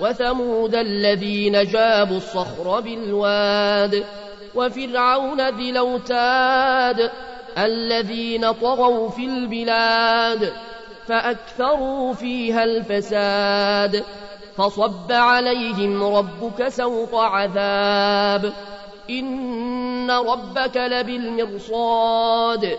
وثمود الذين جابوا الصخر بالواد وفرعون ذي الأوتاد الذين طغوا في البلاد فأكثروا فيها الفساد فصب عليهم ربك سوط عذاب. إن ربك لبالمرصاد.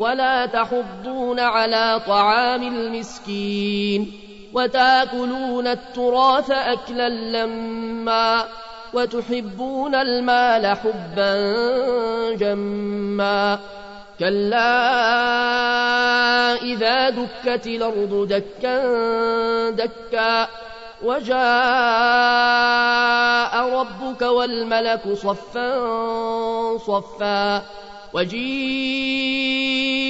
ولا تحضون على طعام المسكين وتاكلون التراث أكلا لما وتحبون المال حبا جما كلا إذا دكت الأرض دكا دكا وجاء ربك والملك صفا صفا وجيء